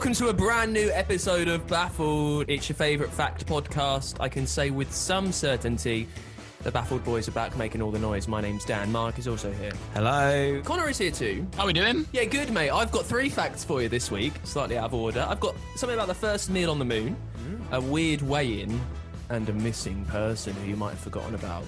welcome to a brand new episode of Baffled. It's your favourite fact podcast. I can say with some certainty the Baffled boys are back making all the noise. My name's Dan. Mark is also here. Hello. Connor is here too. How are we doing? Yeah, good, mate. I've got three facts for you this week, slightly out of order. I've got something about the first meal on the moon, a weird weigh in, and a missing person who you might have forgotten about.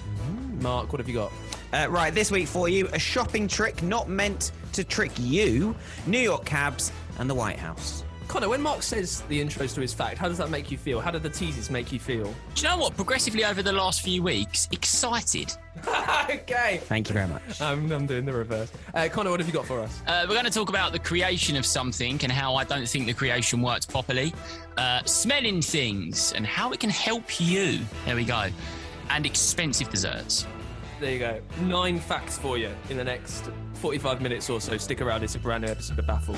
Mark, what have you got? Uh, right, this week for you, a shopping trick not meant to trick you, New York cabs, and the White House. Connor, when Mark says the intros to his fact, how does that make you feel? How do the teasers make you feel? Do you know what? Progressively over the last few weeks, excited. okay. Thank you very much. I'm, I'm doing the reverse. Uh, Connor, what have you got for us? Uh, we're going to talk about the creation of something and how I don't think the creation works properly. Uh, smelling things and how it can help you. There we go. And expensive desserts. There you go. Nine facts for you in the next 45 minutes or so. Stick around, it's a brand new episode of Baffle.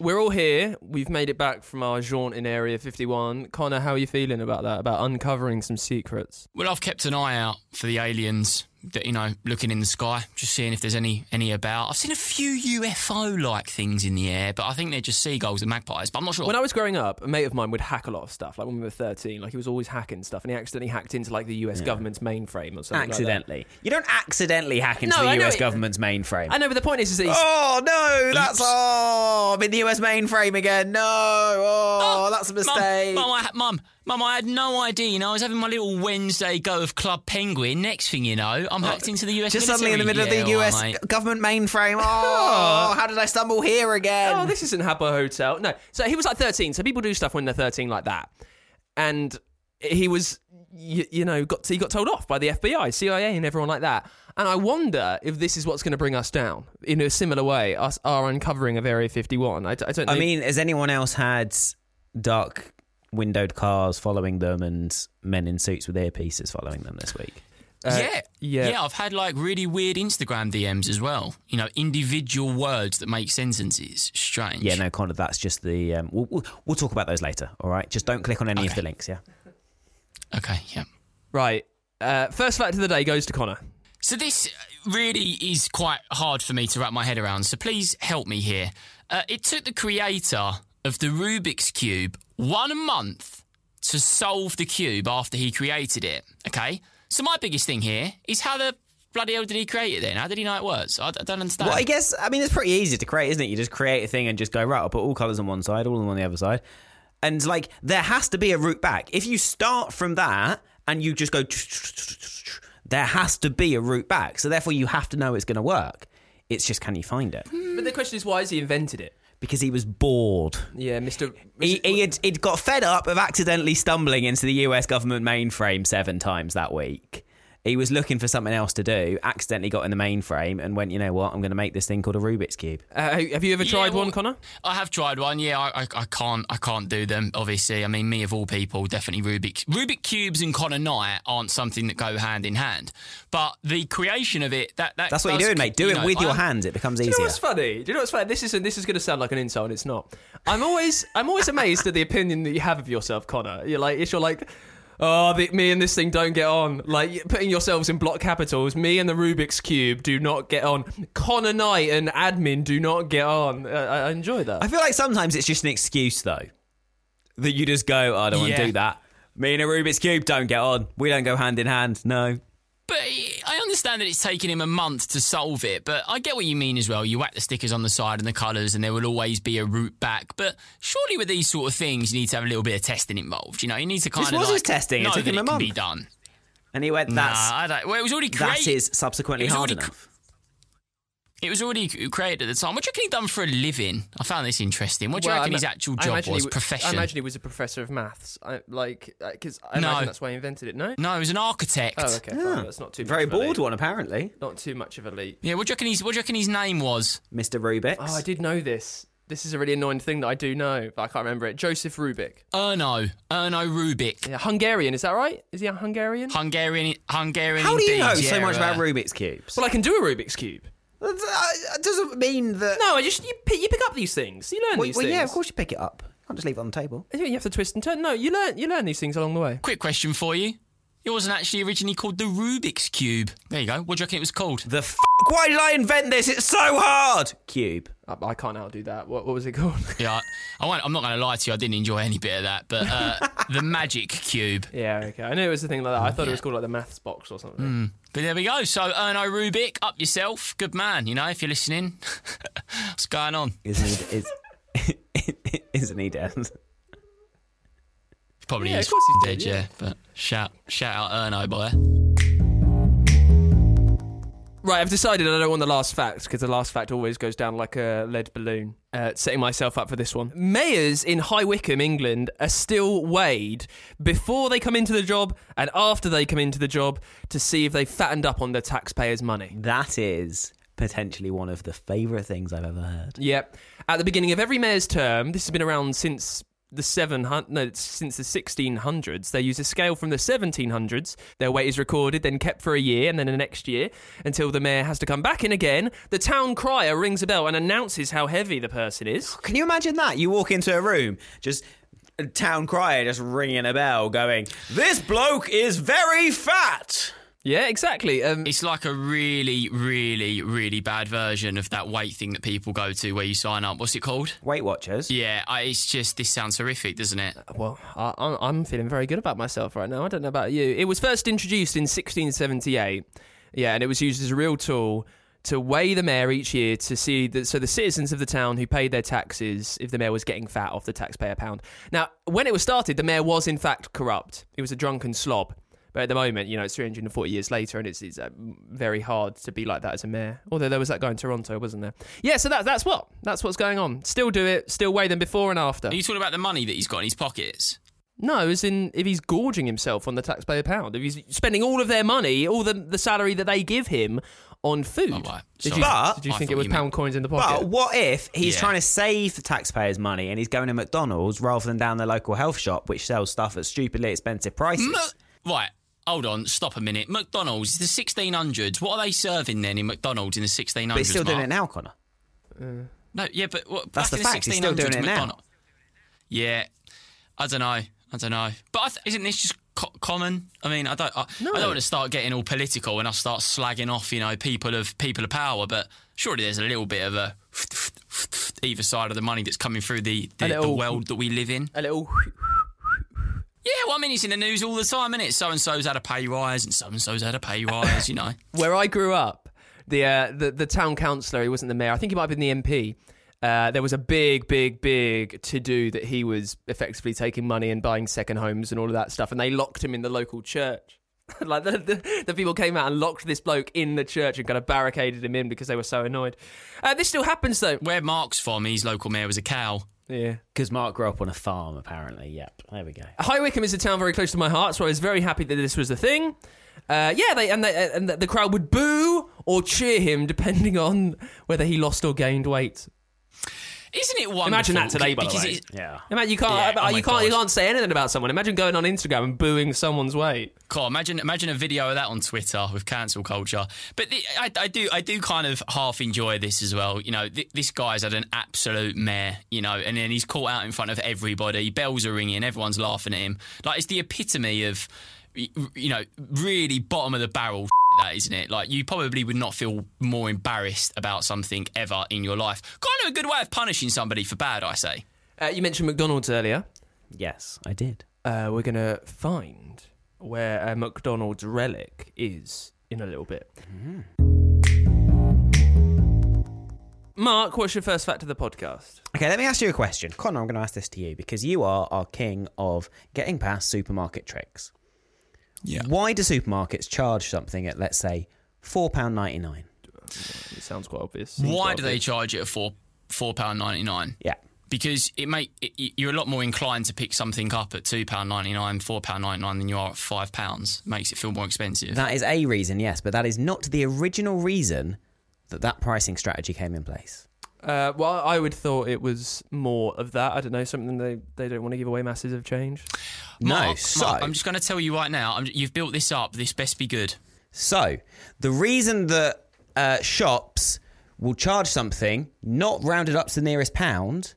We're all here. We've made it back from our jaunt in Area 51. Connor, how are you feeling about that? About uncovering some secrets? Well, I've kept an eye out for the aliens that you know looking in the sky, just seeing if there's any any about. I've seen a few UFO like things in the air, but I think they're just seagulls and magpies. But I'm not sure. When I was growing up, a mate of mine would hack a lot of stuff. Like when we were 13, like he was always hacking stuff, and he accidentally hacked into like the US government's mainframe or something. like that. Accidentally. you don't accidentally hack into No, the US it- government's mainframe. I know, but the point is, is he's, Oh no, that's oh, I'm in the US mainframe again. No, oh, oh, that's a Mum, mistake. Mum, I, mum, mum, I had no idea. You know, I was having my little Wednesday go of Club Penguin. Next thing you know, I'm hacked into the US. Just suddenly in the middle military. of the US all right, mate. government mainframe. Oh, how did I stumble here again? oh, this isn't Habbo Hotel. No, so he was like 13. So people do stuff when they're 13 like that, and he was, you, you know, got he got told off by the FBI, CIA, and everyone like that. And I wonder if this is what's going to bring us down in a similar way. Us our uncovering of Area 51. I don't. Know. I mean, has anyone else had dark windowed cars following them and men in suits with earpieces following them this week? yeah, yeah. yeah. I've had like really weird Instagram DMs as well. You know, individual words that make sentences. Strange. Yeah, no, Connor, that's just the. Um, we'll, we'll, we'll talk about those later, all right? Just don't click on any of the links, yeah? Okay. Yeah. right. Uh, first fact of the day goes to Connor. So this really is quite hard for me to wrap my head around. So please help me here. Uh, it took the creator of the Rubik's cube one month to solve the cube after he created it. Okay. So my biggest thing here is how the bloody hell did he create it then? How did he know it was? I, I don't understand. Well, I guess, I mean, it's pretty easy to create, isn't it? You just create a thing and just go, right, I'll put all colours on one side, all of them on the other side. And, like, there has to be a route back. If you start from that and you just go, there has to be a route back. So, therefore, you have to know it's going to work. It's just, can you find it? But the question is, why has he invented it? Because he was bored. Yeah, Mister. He, he had he'd got fed up of accidentally stumbling into the US government mainframe seven times that week. He was looking for something else to do, accidentally got in the mainframe, and went, you know what, I'm going to make this thing called a Rubik's Cube. Uh, have you ever Yeah, tried well- one, Connor? I have tried one. Yeah, I, I, I can't. I can't do them. Obviously, I mean, me of all people, definitely Rubik. Rubik cubes and Connor Knight aren't something that go hand in hand. But the creation of it, that, that That's what you're doing, mate. Do you it know, with your hands. It becomes Do you know what's funny? Do you know what's funny? This is this is going to sound like an insult. and It's not. I'm always I'm always amazed at the opinion that you have of yourself, Connor. You're like, it's you're like, oh, the, me and this thing don't get on. Like putting yourselves in block capitals. Me and the Rubik's cube do not get on. Connor Knight and admin do not get on. Uh, I, I enjoy that. I feel like sometimes it's just an excuse, though, that you just go, "Oh, I don't want to Yeah. do that. Me and a Rubik's Cube don't get on. We don't go hand in hand. No. But I understand that it's taken him a month to solve it, but I get what you mean as well. You whack the stickers on the side and the colours, and there will always be a route back. But surely with these sort of things, you need to have a little bit of testing involved. You know, you need to kind This of was like testing. It took him a can be done. And he went, Nah, that's, I don't. Well, it was already that created. is subsequently hard enough. It was already created at the time. What do you reckon he done for a living? I found this interesting. What do you Well, reckon I his actual I job imagine was? he, Profession? I imagine he was a professor of maths. I, like, because I No. imagine that's why he invented it. No. no, he was an architect. Oh, okay. Fine. That's not too Very much of a bored leap. one, apparently. Not too much of a leap. Yeah, what do you reckon his What do you reckon his name was? Mr. Rubik. Oh, I did know this. This is a really annoying thing that I do know, but I can't remember it. Joseph Rubik. Erno. Erno Rubik. Yeah, Hungarian, is that right? Is he a Hungarian? Hungarian. Hungarian. How do you indeed, know so yeah, much about uh, Rubik's Cubes? well, I can do a Rubik's Cube. That that uh, doesn't mean that. No, I just you pick, you pick up these things. You learn Well, these well, things. yeah, of course you pick it up. Can't just leave it on the table. You have to twist and turn. No, you learn you learn these things along the way. Quick question for you. It wasn't actually originally called the Rubik's Cube. There you go. What do you reckon it was called? The f- why did I invent this? It's so hard. Cube. I, I can't outdo that. What, what was it called? Yeah, I, I won't, I'm not going to lie to you. I didn't enjoy any bit of that. But uh, the Magic Cube. yeah, okay. I knew it was a thing like that. I thought it was called like the maths box or something. But there we go. So Erno Rubik, up yourself. Good man. You know, if you're listening, what's going on? Isn't he? Is, isn't he dead? Probably Yeah, is of course he's dead, dead, yeah. yeah. But shout, shout out Erno, boy. Right, I've decided I don't want the last fact because the last fact always goes down like a lead balloon. Uh, setting myself up for this one. Mayors in High Wycombe, England, are still weighed before they come into the job and after they come into the job to see if they fattened up on the taxpayers' money. That is potentially one of the favourite things I've ever heard. Yep. At the beginning of every mayor's term, this has been around since the seven hundred no since the 1600s they use a scale from the 1700s their weight is recorded then kept for a year and then the next year until the mayor has to come back in again the town crier rings a bell and announces how heavy the person is oh, Can you imagine that? You walk into a room, just a town crier just ringing a bell, going, "This bloke is very fat." Yeah exactly um, It's like a really, really, really bad version of that weight thing that people go to where you sign up. What's it called? Weight Watchers. Yeah, I, it's just, this sounds horrific, doesn't it? Well, I, I'm- I'm feeling very good about myself right now. I don't know about you. It was first introduced in 1678. Yeah, and it was used as a real tool to weigh the mayor each year to see that so the citizens of the town who paid their taxes if the mayor was getting fat off the taxpayer pound. Now, when it was started, the mayor was in fact corrupt. He was a drunken slob. But at the moment, you know, it's 340 years later, and it's, it's uh, very hard to be like that as a mayor. Although there was that guy in Toronto, wasn't there? Yeah, so that, that's what that's what's going on. Still do it. Still weigh them before and after. Are you talking about the money that he's got in his pockets? No, as in if he's gorging himself on the taxpayer pound, if he's spending all of their money, all the the salary that they give him on food. Oh, right. Did you, But- did you think it was you meant- pound coins in the pocket? But what if he's Yeah. trying to save the taxpayers' money and he's going to McDonald's rather than down the local health shop, which sells stuff at stupidly expensive prices? Mu- right, hold on, stop a minute. McDonald's, the 1600s, what are they serving then in McDonald's in the 1600s? but he's still doing it now, Connor. Uh. No, yeah, but what, That's back the in fact, he's still doing it now. McDonald- Yeah, I don't know. I don't know. But I th- isn't this just co- common? I mean, I don't. I, I don't want to start getting all political and I start slagging off, you know, people of people of power. But surely there's a little bit of a either side of the money that's coming through the the, A the world that we live in. a little. Yeah, well, I mean, it's in the news all the time, isn't it? So and so's had a pay rise, and so and so's had a pay rise. You know. Where I grew up, the uh, the the town councillor, he wasn't the mayor. I think he might have been the MP. Uh, there was a big, big, big to do that he was effectively taking money and buying second homes and all of that stuff, and they locked him in the local church. like the, the, the people came out and locked this bloke in the church and kind of barricaded him in because they were so annoyed. Uh, this still happens though. Where Mark's from, his local mayor was a cow. Yeah. Because Mark grew up on a farm, apparently. Yep, there we go. High Wycombe is a town very close to my heart, so I was very happy that this was the thing. Uh, yeah, they and, they, and the, the crowd would boo or cheer him depending on whether he lost or gained weight. Isn't it wonderful? Imagine that today, by the way. Yeah. Imagine you can't, Yeah, oh you can't, you can't say anything about someone. Imagine going on Instagram and booing someone's weight. Cool. Imagine, imagine a video of that on Twitter with cancel culture. But the, I, I do, I do kind of half enjoy this as well. You know, th- this guy's had an absolute mare. You know, and then he's caught out in front of everybody. Bells are ringing. Everyone's laughing at him. Like it's the epitome of, you know, really bottom of the barrel. That isn't it? Like you probably would not feel more embarrassed about something ever in your life. Kind of a good way of punishing somebody for bad, I say. Uh, you mentioned McDonald's earlier. Yes, I did. Uh, we're going to find where a McDonald's relic is in a little bit. Mark, what's your first fact of the podcast? Okay, let me ask you a question. Connor, I'm going to ask this to you because you are our king of getting past supermarket tricks. Yeah. Why do supermarkets charge something at, let's say, £4.99? It sounds quite obvious. Seems Why quite do they charge it at four four pound ninety nine? Yeah. Because it make it, you're a lot more inclined to pick something up at two pound ninety nine, four pound ninety nine than you are at five pounds. Makes it feel more expensive. That is a reason, yes, but that is not the original reason that that pricing strategy came in place. Uh, well, I would thought it was more of that. I don't know, something they, they don't want to give away masses of change. no, Mark, so Mark, I'm just going to tell you right now. I'm, you've built this up. This best be good. So, the reason that uh, shops will charge something not rounded up to the nearest pound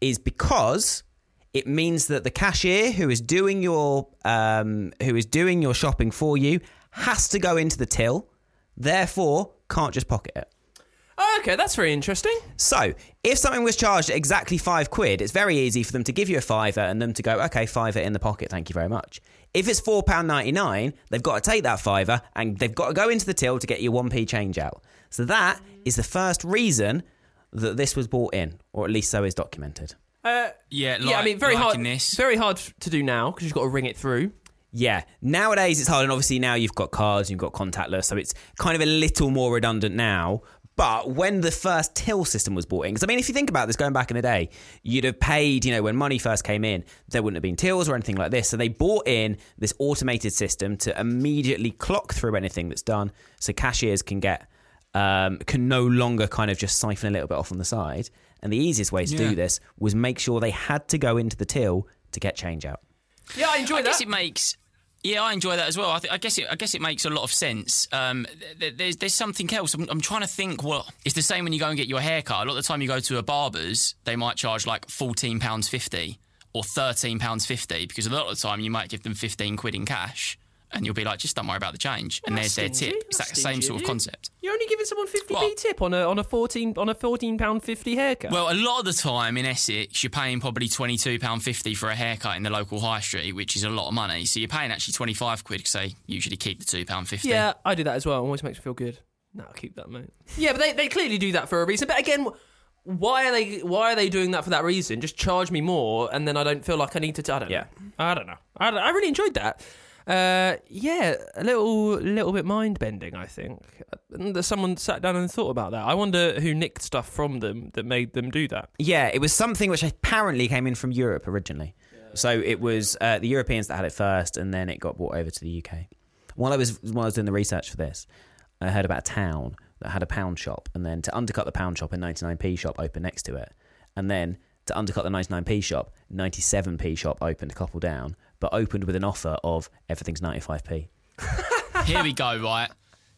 is because it means that the cashier who is doing your um, who is doing your shopping for you has to go into the till, therefore can't just pocket it. Okay, that's very interesting. So, if something was charged at exactly five quid, it's very easy for them to give you a fiver and them to go, okay, fiver in the pocket, thank you very much. If it's £4.99, they've got to take that fiver and they've got to go into the till to get your 1p change out. So, that is the first reason that this was brought in, or at least so is documented. Uh, Yeah, like, yeah, I mean, very hard. this. Very hard to do now because you've got to ring it through. Yeah, nowadays it's hard, and obviously now you've got cards, you've got contactless, so it's kind of a little more redundant now. But when the first till system was brought in, because I mean, if you think about this, going back in the day, you'd have paid, you know, when money first came in, there wouldn't have been tills or anything like this. So they brought in this automated system to immediately clock through anything that's done, so cashiers can get um, can no longer kind of just siphon a little bit off on the side. And the easiest way to Yeah. do this was make sure they had to go into the till to get change out. Yeah, I enjoy I that. guess it makes. Yeah, I enjoy that as well. I, th- I guess it. I guess it makes a lot of sense. Um, th- th- there's there's something else. I'm, I'm trying to think. What it's the same when you go and get your hair cut. A lot of the time you go to a barber's, they might charge like fourteen pounds fifty or thirteen pounds fifty because a lot of the time you might give them fifteen quid in cash, and you'll be like, just don't worry about the change, and that's there's their tip. It's That's that same sort of concept. You're only giving someone fifty p What? tip on a on a fourteen on a fourteen pound fifty haircut. Well, a lot of the time in Essex, you're paying probably twenty two pound fifty for a haircut in the local high street, which is a lot of money. So you're paying actually twenty five quid because they usually keep the two pound fifty. yeah, I do that as well. It always makes me feel good. No, I'll keep that, mate. Yeah, but they, they clearly do that for a reason. But again, why are they why are they doing that for that reason? Just charge me more, and then I don't feel like I need to. I don't Yeah. know. I don't know. I, don't- I really enjoyed that. Uh, yeah, a little little bit mind bending. I think that someone sat down and thought about that. I wonder who nicked stuff from them that made them do that. Yeah, it was something which apparently came in from Europe originally. So it was uh, the Europeans that had it first, and then it got brought over to the UK. While I was while I was doing the research for this, I heard about a town that had a pound shop, and then to undercut the pound shop, a 99p shop opened next to it, and then to undercut the 99p shop, 97p shop opened a couple down, but opened with an offer of everything's 95p. Here we go, right?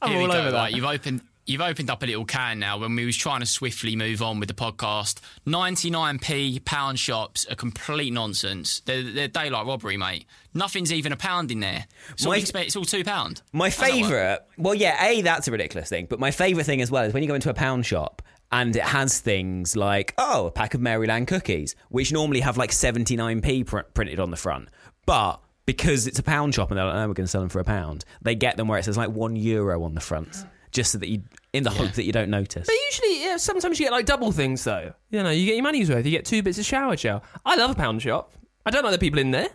I'm Here we all go, over that. right? You've opened you've opened up a little can now when we was trying to swiftly move on with the podcast. 99p pound shops are complete nonsense. They're, they're daylight robbery, mate. Nothing's even a pound in there. So My- we expect it's all two pound. My How's that work? favourite, well, yeah, A, that's a ridiculous thing, but my favourite thing as well is when you go into a pound shop and it has things like, oh, a pack of Maryland cookies, which normally have like 79p pr- printed on the front. But because it's a pound shop and they're like, oh, we're going to sell them for a pound, they get them where it says like one euro on the front, just so that you, in the hope that you don't notice. But usually, yeah, sometimes you get like double things though. You know, you get your money's worth. You get two bits of shower gel. I love a pound shop. I don't like the people in there.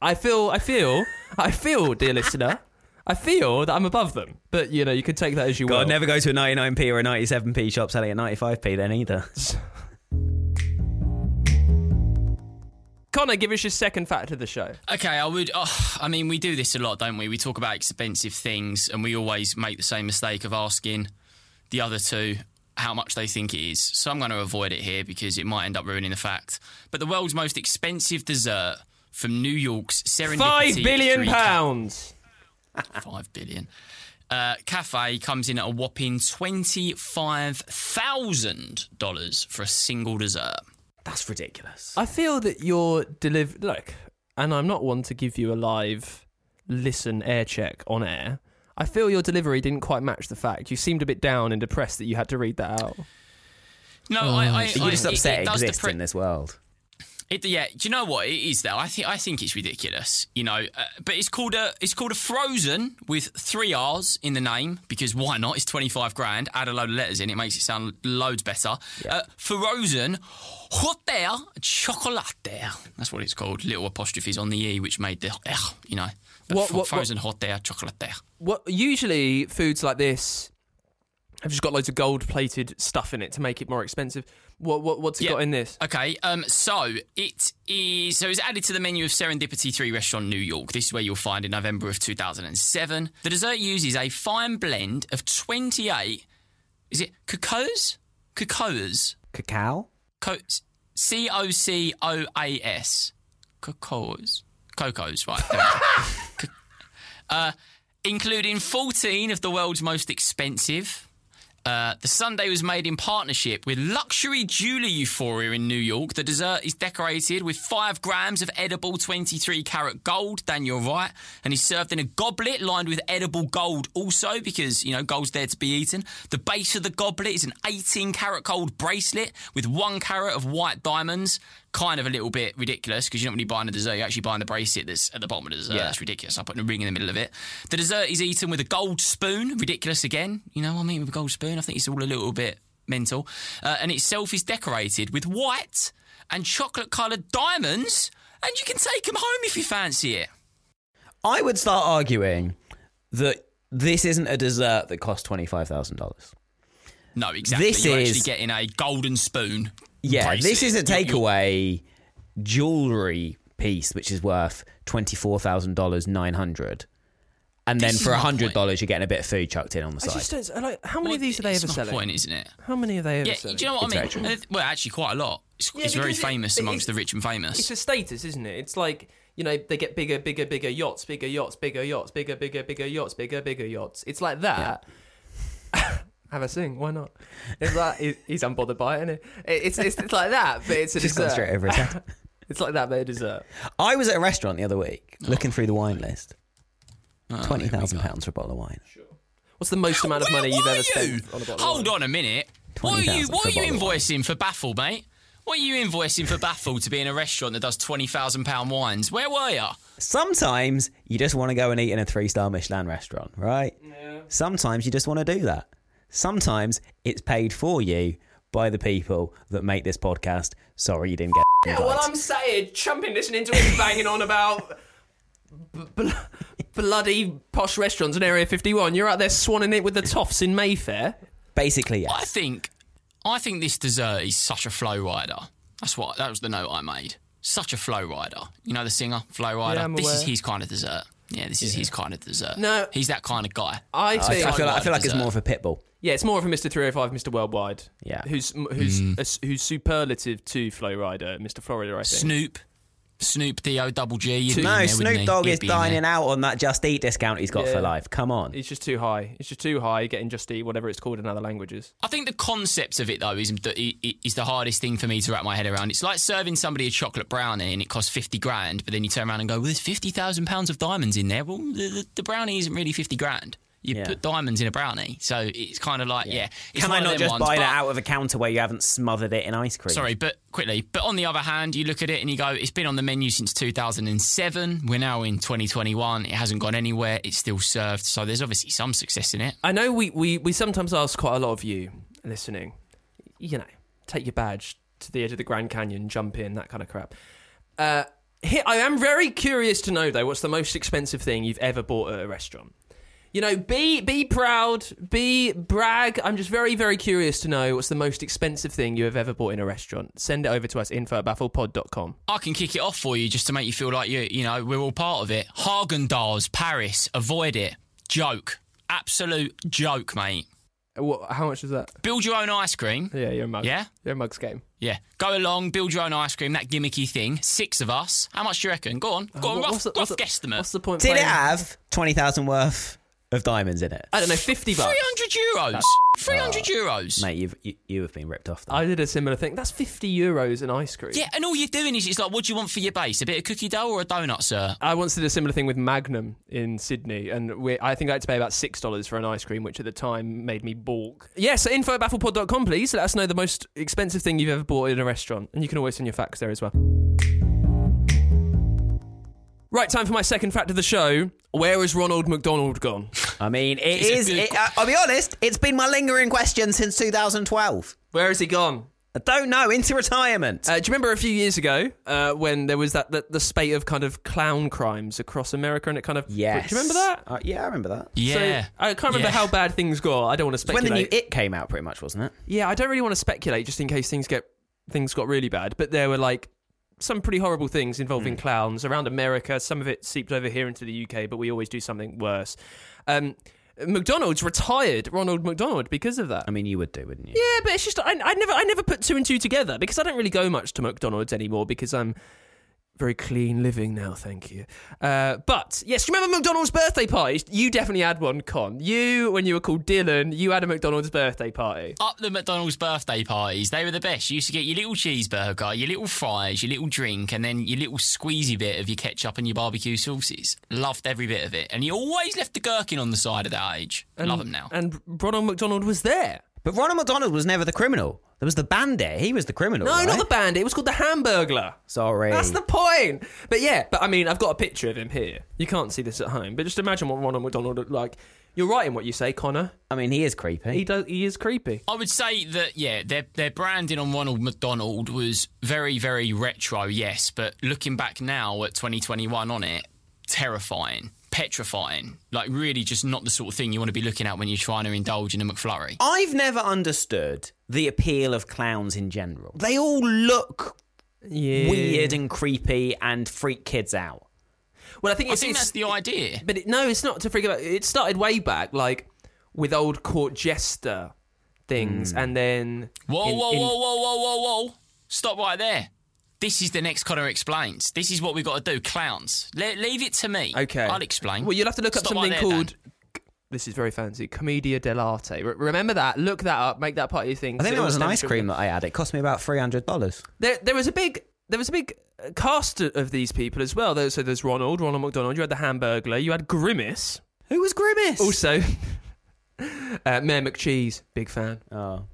I feel, I feel, I feel, dear listener, I feel that I'm above them. But you know, you could take that as you God, will. never go to a 99p or a 97p shop selling at 95p then either. Connor, give us your second fact of the show. Okay, I would. Oh, I mean, we do this a lot, don't we? We talk about expensive things, and we always make the same mistake of asking the other two how much they think it is. So I'm going to avoid it here because it might end up ruining the fact. But the world's most expensive dessert from New York's Serendipity Five billion Three pounds. Five billion. Uh, cafe comes in at a whopping twenty-five thousand dollars for a single dessert. That's ridiculous. I feel that your deliver look, and I'm not one to give you a live listen air check on air. I feel your delivery didn't quite match the fact. You seemed a bit down and depressed that you had to read that out. No, I, I, You're just upset it it, does exists depre- in this world. It, yeah, do you know what it is though? I think I think it's ridiculous. You know, uh, but it's called a it's called a frozen with three R's in the name because why not? It's twenty five grand. Add a load of letters in, it makes it sound loads better. Uh, frozen hotel chocolate. That's what it's called. Little apostrophes on the e, which made the eh, you know. What- fro- what- frozen hotel chocolate. What usually foods like this have just got loads of gold plated stuff in it to make it more expensive. What what what's it Yeah. got in this? Okay, um, so it is. So it's added to the menu of Serendipity Three Restaurant New York. This is where you'll find in November of 2007. The dessert uses a fine blend of 28. Is it cocoas? Cocoas. Cacao? Co- C O C O A S. Cocoas. Cocos, right. There we go. Co- uh, including 14 of the world's most expensive. Uh, the sundae was made in partnership with Luxury Jeweler Euphoria in New York. The dessert is decorated with five grams of edible 23 karat gold. Dan, you're right. And is served in a goblet lined with edible gold also because, you know, gold's there to be eaten. The base of the goblet is an 18 karat gold bracelet with one carat of white diamonds. Kind of a little bit ridiculous because you're not really buying the dessert, you're actually buying the bracelet that's at the bottom of the dessert. Yeah. That's ridiculous. I'm putting a ring in the middle of it. The dessert is eaten with a gold spoon. Ridiculous again. You know what I mean? With a gold spoon. I think it's all a little bit mental. Uh, and itself is decorated with white and chocolate coloured diamonds. And you can take them home if you fancy it. I would start arguing that this isn't a dessert that costs $25,000. No, exactly. This You're is- actually getting a golden spoon. Yeah, bracelet. this is a You- you- takeaway jewelry piece which is worth $24,000 900 and then This is for my $100 you're getting a bit of food chucked in on the I side. just don't like how many of these are they ever selling? point, isn't it? How many are they ever Yeah, selling? do you know what It's I mean? Uh, Well, actually, quite a lot. It's, Yeah, it's very famous it- amongst it's- the rich and famous. It's a status, isn't it? It's like you know they get bigger, bigger, bigger yachts, bigger yachts, bigger yachts, bigger, bigger, bigger yachts, bigger, bigger yachts. It's like that. Have a sing, why not? It's like he- he's unbothered by it, isn't it? It's it's, it's like that, but it's a Just gone dessert. straight over his head. It's like that, but a dessert. I was at a restaurant the other week oh. looking through the wine list. Oh, here Twenty we thousand go. pounds for a bottle of wine. What's the most amount of money you've ever you? spent on a bottle? Hold of wine? on a minute. What are you? 20,000 What for are a you bottle of wine. invoicing for Baffle, mate? What are you invoicing for Baffle to be in a restaurant that does twenty thousand pound wines? Where were you? Sometimes you just want to go and eat in a three star Michelin restaurant, right? Sometimes you just want to do that. Sometimes it's paid for you by the people that make this podcast. Sorry you didn't get Yeah, invited. well, I'm saying, chumping listening to him banging on about b- bl- bloody posh restaurants in Area 51. You're out there swanning it with the toffs in Mayfair. Basically, I think, I think this dessert is such a Flo Rida. That's what. That was the note I made. Such a Flo Rida. You know the singer, Flo Rida. I'm this is his kind of dessert. Yeah, this is his kind of dessert. No. he's that kind of guy. I I, think, I feel like, I feel like it's more of a Pitbull. Yeah, it's more of a Mr. 305, Mr. Worldwide. Yeah. Who's who's Mm. a- who's superlative to Flo Rida, Mr. Florida, I think. Snoop, Snoop D O double G. you'd be in No, there, wouldn't Snoop he? Dogg He'd is be in there. dining out on that Just Eat discount he's got Yeah. for life. Come on. It's just too high. It's just too high getting Just Eat, whatever it's called in other languages. I think the concept of it though is the, is the hardest thing for me to wrap my head around. It's like serving somebody a chocolate brownie and it costs fifty grand, but then you turn around and go, "Well, there's fifty thousand pounds of diamonds in there." Well, the, the, the brownie isn't really fifty grand. You Yeah. put diamonds in a brownie, so it's kind of like yeah. it's Can I not just ones, buy that out of a counter where you haven't smothered it in ice cream? Sorry, but quickly. But on the other hand, you look at it and you go, it's been on the menu since 2007. We're now in 2021. It hasn't gone anywhere. It's still served. So there's obviously some success in it. I know we, we, we sometimes ask quite a lot of you listening, you know, take your badge to the edge of the Grand Canyon, jump in, that kind of crap. Uh, here, I am very curious to know, though, what's the most expensive thing you've ever bought at a restaurant? You know, be be proud, be brag. I'm just very, very curious to know what's the most expensive thing you have ever bought in a restaurant. Send it over to us, info at bafflepod.com. I can kick it off for you just to make you feel like you, you know, we're all part of it. Häagen-Dazs, Paris, avoid it. Joke, absolute joke, mate. Uh, what, how much is that? Build your own ice cream. Yeah, you're a mug. Yeah? You're a mug's game. Yeah, go along, build your own ice cream. That gimmicky thing. Six of us. How much do you reckon? Go on, go on, uh, What- rough, what's the- rough what's the- guesstimate. What's the point? Did it have 20,000 worth of diamonds in it. I don't know, fifty bucks. 300 euros. 300 euros. Mate, you've, you, you have been ripped off. There. I did a similar thing. That's fifty euros in ice cream. Yeah, and all you're doing is it's like, what do you want for your base? A bit of cookie dough or a donut, sir? I once did a similar thing with Magnum in Sydney, and we, I think I had to pay about six dollars for an ice cream, which at the time made me balk. Yes, info at bafflepod.com, please. Let us know the most expensive thing you've ever bought in a restaurant, and you can always send your facts there as well. Right, time for my second fact of the show. Where is Ronald McDonald gone? I mean, it It's a is. good It, uh, I'll be honest. It's been my lingering question since 2012. Where has he gone? I don't know. Into retirement. Uh, do you remember a few years ago uh, when there was that the, the spate of kind of clown crimes across America, and it kind of yes. Do you remember that? Uh, yeah, I remember that. Yeah. So, I can't remember Yeah. how bad things got. I don't want to speculate. When speculate. the new It came out, pretty much, wasn't it? Yeah, I don't really want to speculate just in case things get things got really bad. But there were like some pretty horrible things involving clowns around America. Some of it seeped over here into the UK, but we always do something worse. Um, McDonald's retired Ronald McDonald because of that. I mean, you would do, wouldn't you? Yeah, but it's just I, I never I never put two and two together because I don't really go much to McDonald's anymore because I'm very clean living now, thank you. Uh, but yes, do you remember McDonald's birthday parties? You definitely had one, Con. You, when you were called Dylan, you had a McDonald's birthday party. Up the McDonald's birthday parties, they were the best. You used to get your little cheeseburger, your little fries, your little drink, and then your little squeezy bit of your ketchup and your barbecue sauces. Loved every bit of it. And you always left the gherkin on the side at that age. Love them now. And Ronald McDonald was there. But Ronald McDonald was never the criminal. There was the bandit. He was the criminal. No, right? not the bandit. It was called the Hamburglar. Sorry. That's the point. But yeah, but I mean, I've got a picture of him here. You can't see this at home, but just imagine what Ronald McDonald looked like. You're right in what you say, Connor. I mean, he is creepy. He does. He is creepy. I would say that yeah, their their branding on Ronald McDonald was very very retro, yes, but looking back now at 2021 on it, terrifying, petrifying, like really just not the sort of thing you want to be looking at when you're trying to indulge in a McFlurry. I've never understood the appeal of clowns in general. They all look Yeah. weird and creepy and freak kids out. Well, I think I it's, think it's that's the idea. But it, no, it's not to freak out. It started way back, like with old court jester things, hmm. and then Whoa, in- whoa, in- whoa, whoa, whoa, whoa, whoa! Stop right there. This is the next Connor explains. This is what we've got to do. Clowns. Le- leave it to me. Okay, I'll explain. Well, you'll have to look up Stop right something there, Dan. called. This is very fancy. Commedia dell'arte. Re- remember that. Look that up. Make that part of your thing. I think It was an ice cream that I had. It cost me about three hundred dollars. There, there was a big, there was a big uh, cast of these people as well. So there's Ronald, Ronald McDonald. You had the Hamburglar. You had Grimace. Who was Grimace? Also, uh, Mayor McCheese. Big fan. Oh.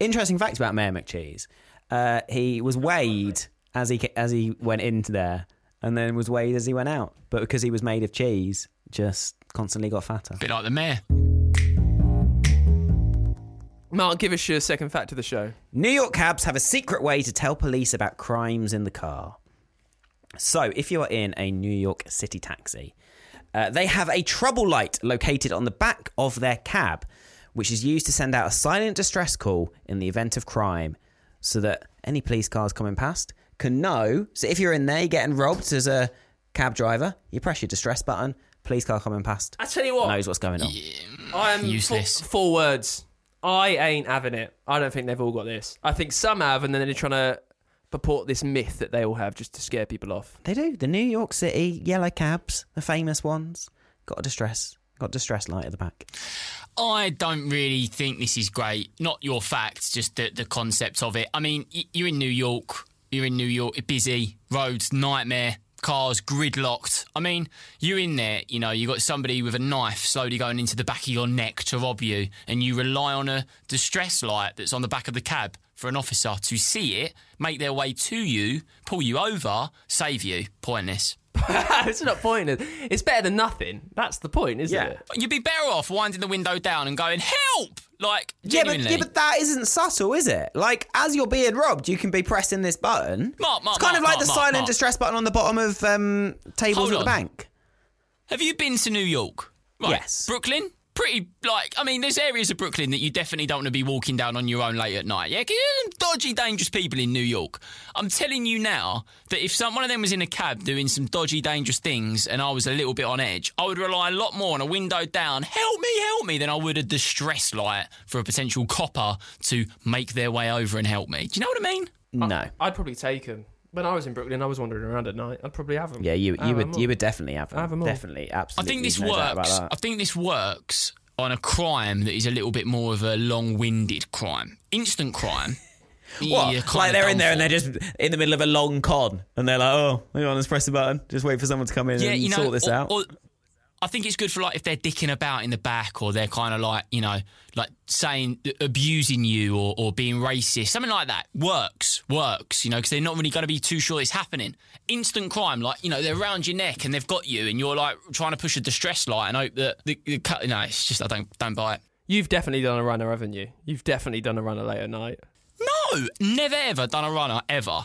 Interesting facts about Mayor McCheese. Uh, he was weighed as he as he went into there, and then was weighed as he went out. But because he was made of cheese, just constantly got fatter. Bit like the mayor. Mark, give us your second fact of the show. New York cabs have a secret way to tell police about crimes in the car. So, if you are in a New York City taxi, uh, they have a trouble light located on the back of their cab, which is used to send out a silent distress call in the event of crime, so that any police cars coming past can know. So, if you're in there, you're getting robbed as a cab driver, you press your distress button, police car coming past I tell you what, knows what's going on. I am Useless. Four, four words. I ain't having it. I don't think they've all got this. I think some have, and then they're trying to purport this myth that they all have just to scare people off. They do. The New York City yellow cabs, the famous ones, got a distress, got distress light at the back. I don't really think this is great. Not your facts, just the, the concept of it. I mean, you're in New York. You're in New York. Busy roads, nightmare. Cars gridlocked. I mean, you're in there. You know, you got somebody with a knife slowly going into the back of your neck to rob you, and you rely on a distress light that's on the back of the cab for an officer to see it, make their way to you, pull you over, save you. Pointless. it's not pointless. It's better than nothing. That's the point, isn't Yeah. it? You'd be better off winding the window down and going, "Help!" Like Yeah but, genuinely. yeah, but that isn't subtle, is it? Like, as you're being robbed, you can be pressing this button. Mark, Mark, it's kind of Mark, like the Mark, silent Mark. distress button on the bottom of um, tables Hold at the bank. Have you been to New York? Right. Yes. Brooklyn? Pretty, like, I mean, there's areas of Brooklyn that you definitely don't want to be walking down on your own late at night. Yeah, 'Cause there's some dodgy, dangerous people in New York. I'm telling you now that if some one of them was in a cab doing some dodgy, dangerous things and I was a little bit on edge, I would rely a lot more on a window down, help me, help me, than I would a distress light for a potential copper to make their way over and help me. Do you know what I mean? No. I'd probably take him. When I was in Brooklyn, I was wandering around at night. I'd probably have them. Yeah, you you have would 'em you all. would definitely have them. I have 'em all. Definitely, absolutely. I think this no works. I think this works on a crime that is a little bit more of a long-winded crime. Instant crime. What? like they're in there and they're just in the middle of a long con, and they're like, "Oh, hang on, let's press the button. Just wait for someone to come in yeah, and you know, sort this or- out." or- I think it's good for like if they're dicking about in the back, or they're kind of like you know, like saying abusing you or, or being racist, something like that. Works, works. You know, because they're not really going to be too sure it's happening. Instant crime, like you know, they're around your neck and they've got you, and you're like trying to push a distress light and hope that the, the cut. No, it's just I don't don't buy it. You've definitely done a runner, haven't you? You've definitely done a runner late at night. No, never ever done a runner ever.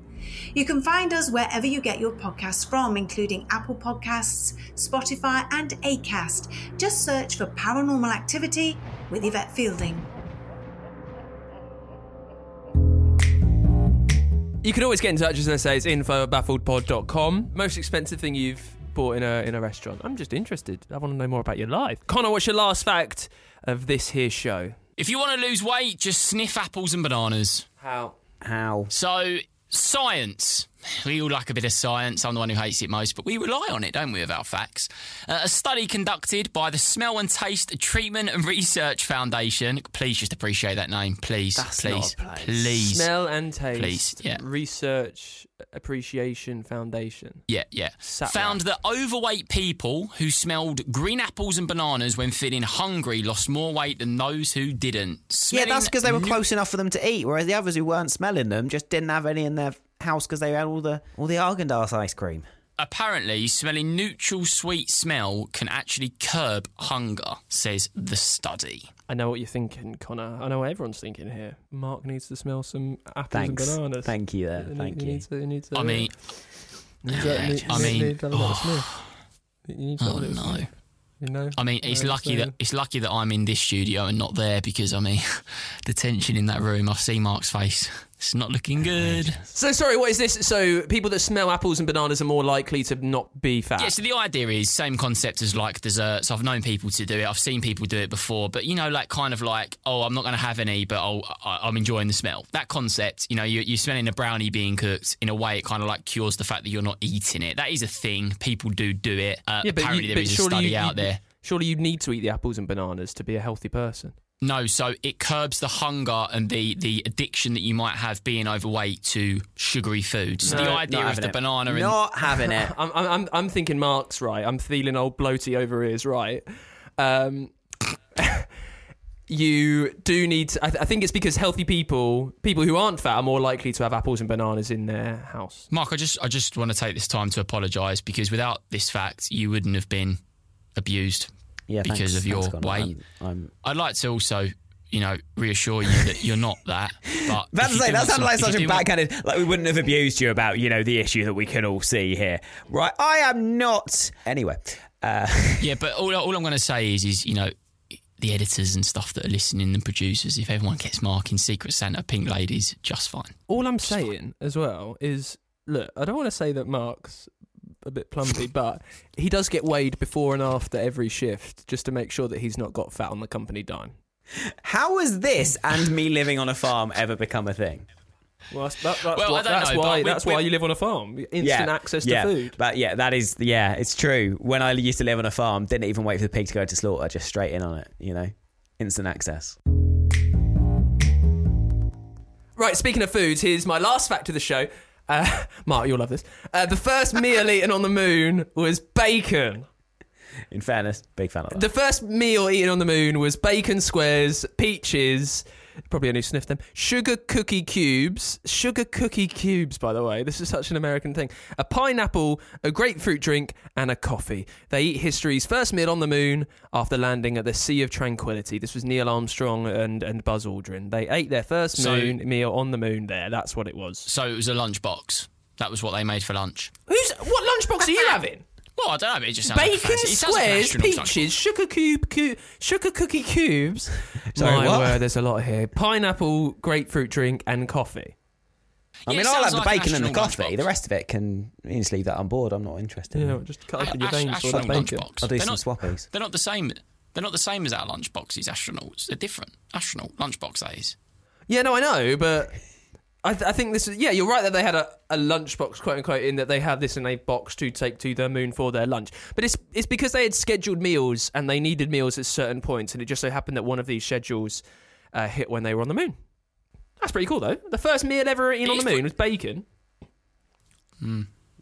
You can find us wherever you get your podcasts from, including Apple Podcasts, Spotify, and Acast. Just search for Paranormal Activity with Yvette Fielding. You can always get in touch as I say it's info at baffledpod.com. Most expensive thing you've bought in a in a restaurant. I'm just interested. I want to know more about your life. Connor, what's your last fact of this here show? If you want to lose weight, just sniff apples and bananas. How? How? So, science. We all like a bit of science. I'm the one who hates it most, but we rely on it, don't we, with our facts? Uh, a study conducted by the Smell and Taste Treatment and Research Foundation. Please just appreciate that name. Please. That's please. not a place. Please. Smell and taste. Please, yeah. Research Appreciation Foundation. Yeah, yeah. Sat Found that overweight people who smelled green apples and bananas when feeling hungry lost more weight than those who didn't. Yeah, that's because they were nu- close enough for them to eat, whereas the others who weren't smelling them just didn't have any in their house because they had all the all the Häagen-Dazs ice cream. Apparently, smelling neutral sweet smell can actually curb hunger, says the study. I know what you're thinking, Connor. I know what everyone's thinking here. Mark needs to smell some apples Thanks. and bananas. Thank you there. Thank need- you. needs to- he needs to- I mean, he needs to- oh. he needs- I he mean- needs to have a. You need to a oh little no. sniff, You know. I mean, it's You know lucky that it's lucky that I'm in this studio and not there because I mean, the tension in that room. I see Mark's face. It's not looking good. So sorry, what is this? So people that smell apples and bananas are more likely to not be fat. Yeah, so the idea is same concept as like desserts. I've known people to do it. I've seen people do it before, but you know, like kind of like, oh, I'm not going to have any, but I'll, I- I'm enjoying the smell. That concept, you know, you, you're smelling a brownie being cooked. In a way, it kind of like cures the fact that you're not eating it. That is a thing. People do do it. Uh, Yeah, but apparently, you, there but is a study you, out you- there. Surely you need to eat the apples and bananas to be a healthy person. No, so it curbs the hunger and the, the addiction that you might have being overweight to sugary foods. So No, the idea of the it. banana and Not having it. I'm, I'm, I'm, I'm thinking Mark's right. I'm feeling old bloaty over ears right. Um, you do need to, I, th- I think it's because healthy people, people who aren't fat, are more likely to have apples and bananas in their house. Mark, I just I just want to take this time to apologise because without this fact, you wouldn't have been abused. Yeah, because thanks, of your thanks, weight. I'm, I'm I'd like to also, you know, reassure you that you're not that. But About if to say that sounded like such a do want- backhanded. Like we wouldn't have abused you about you know the issue that we can all see here, right? I am not. Anyway, uh, Yeah, but all, all I'm going to say is, is you know, the editors and stuff that are listening, and producers, if everyone gets marking Secret Santa, Pink Ladies, just fine. All I'm saying as well is, look, I don't want to say that Mark's a bit plumpy, but he does get weighed before and after every shift just to make sure that he's not got fat on the company dime. how has this and me living on a farm ever become a thing? Well, that's, that, that's, Well, why, that's know, why we- that's we- why you live on a farm. Instant access to yeah, food. But yeah, that is yeah, it's true. When I used to live on a farm, didn't even wait for the pig to go to slaughter, just straight in on it. You know, instant access. Right, speaking of foods, here's my last fact of the show. Uh, Mark, you'll love this. Uh, the first meal eaten on the moon was bacon. In fairness, big fan of that. The first meal eaten on the moon was bacon squares, peaches, probably only sniffed them, sugar cookie cubes, sugar cookie cubes, by the way. This is such an American thing. A pineapple, a grapefruit drink, and a coffee. They eat history's first meal on the moon after landing at the Sea of Tranquility. This was Neil Armstrong and, and Buzz Aldrin. They ate their first So- moon meal on the moon there. That's what it was. So it was a lunchbox. That was what they made for lunch. Who's what lunchbox are you having? Well, I don't know. But it just sounds like a Bacon fancy- it like an squares, astronaut's peaches, sugar cube, cu- sugar cookie cubes. Sorry, My what? word, there's a lot here. Pineapple, grapefruit drink, and coffee. I Yeah, mean, it I'll have sounds the like an bacon and the astronaut coffee. lunchbox. The rest of it can you just leave that on board. I'm not interested. Yeah, just cut open your Ast- veins for astronaut bacon. lunchbox. I'll do They're some not- swappies. They're not the same. They're not the same as our lunchboxes. Astronauts. They're different. Astronaut lunchbox. That is. Yeah, no, I know, but I, th- I think this is. Yeah, you're right that they had a, a lunchbox, quote unquote, in that they had this in a box to take to the moon for their lunch. But it's it's because they had scheduled meals and they needed meals at certain points, and it just so happened that one of these schedules uh, hit when they were on the moon. That's pretty cool, though. The first meal ever eaten on the moon was bacon.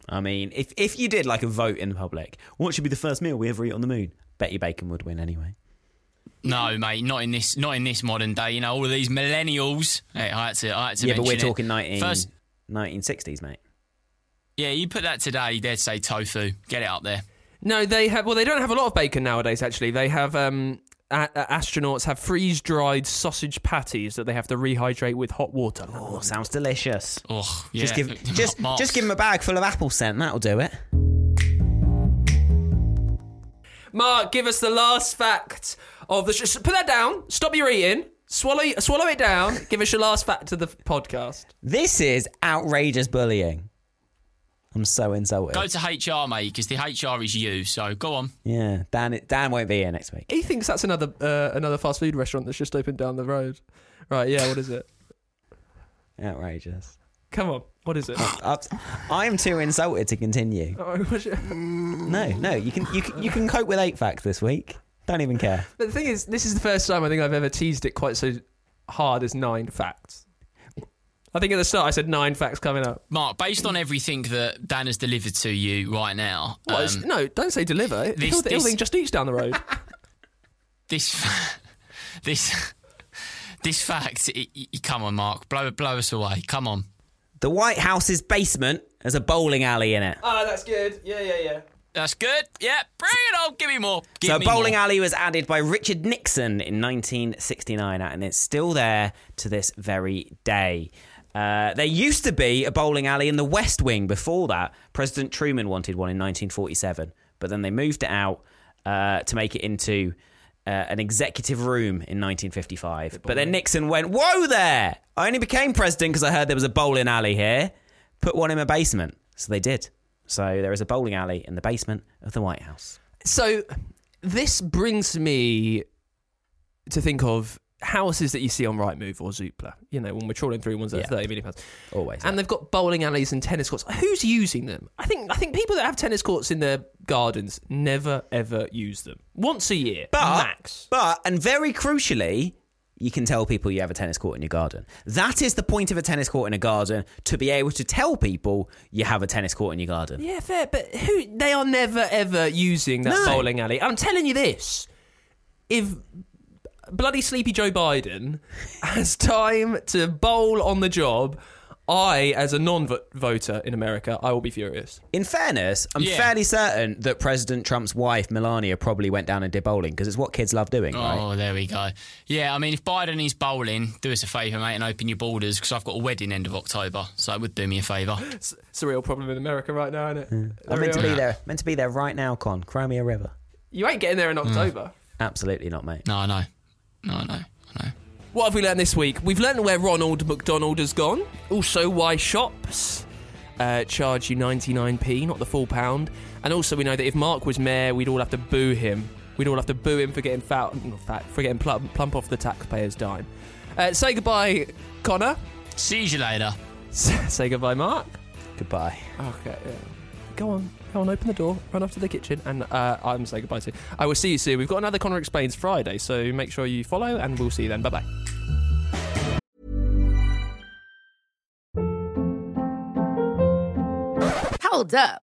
I mean, if if you did like a vote in the public, what should be the first meal we ever eat on the moon? Bet your bacon would win anyway. No, mate, not in this, not in this modern day. You know, all of these millennials. Hey, I had to, I had to yeah, but we're it. talking 19, First, 1960s, mate. yeah, you put that today, they'd say tofu. Get it up there. No, they have. Well, they don't have a lot of bacon nowadays. Actually, they have. Um, a- a- astronauts have freeze-dried sausage patties that they have to rehydrate with hot water. Oh, sounds delicious. Oh, yeah. Just give just just give him a bag full of apple scent. That'll do it. Mark, give us the last fact of the. Sh- put that down. Stop your eating. Swallow, swallow it down. Give us your last fact of the podcast. This is outrageous bullying. I'm so insulted. Go to HR, mate, because the HR is you. So go on. yeah, Dan Dan won't be here next week. He thinks that's another uh, another fast food restaurant that's just opened down the road. Right? Yeah. What is it? Outrageous. Come on. What is it? I am too insulted to continue. Oh, No, no, you can you can, you can cope with eight facts this week. Don't even care. but the thing is, this is the first time I think I've ever teased it quite so hard as nine facts. I think at the start I said nine facts coming up. Mark, based on everything that Dan has delivered to you right now, What, it's- um, no, don't say deliver. this- He'll, he'll this- think just eats down the road. this, this, this fact. It, it- come on, Mark, blow it blow us away. Come on. The White House's basement has a bowling alley in it. oh, that's good. Yeah, yeah, yeah. That's good. Yeah, bring it on. Give me more. Give so me bowling more. alley was added by Richard Nixon in 1969, and it's still there to this very day. Uh, there used to be a bowling alley in the West Wing before that. President Truman wanted one in 1947, but then they moved it out uh, to make it into uh, an executive room in 1955. But then Nixon went, Whoa there! I only became president because I heard there was a bowling alley here. Put one in my basement. So they did. So there is a bowling alley in the basement of the White House. So this brings me to think of houses that you see on Rightmove or Zoopla. You know, when we're trawling through ones that Yeah. are thirty million pounds, Always. and they've got bowling alleys and tennis courts. Who's using them? I think I think people that have tennis courts in their gardens never ever use them. Once a year, But, max. But, and very crucially, you can tell people you have a tennis court in your garden. That is the point of a tennis court in a garden to be able to tell people you have a tennis court in your garden. Yeah, fair, but who they are never ever using that No. bowling alley. I'm telling you this: if bloody sleepy Joe Biden has time to bowl on the job I, as a non-voter in America, I will be furious. In fairness, I'm Yeah. fairly certain that President Trump's wife, Melania, probably went down and did bowling because it's what kids love doing, right? Oh, there we go. Yeah, I mean, if Biden is bowling, do us a favour, mate, and open your borders because I've got a wedding end of October, so it would do me a favour. It's, it's a real problem in America right now, isn't it? I'm meant to real- be there. Meant to be there right now, Con. Crimea River. You ain't getting there in mm. October. Absolutely not, mate. No, I know. No, I know. I know. What have we learned this week? We've learned where Ronald McDonald has gone. Also, why shops uh, charge you 99p, not the full pound. And also, we know that if Mark was mayor, we'd all have to boo him. We'd all have to boo him for getting fat, fat for getting plump, plump off the taxpayer's dime. Uh, say goodbye, Connor. See you later. say goodbye, Mark. Goodbye. Okay, yeah. Go on, go on, open the door, run off to the kitchen, and uh, I'm saying goodbye to you. I will see you soon. We've got another Connor Explains Friday, so make sure you follow, and we'll see you then. Bye bye. Hold up.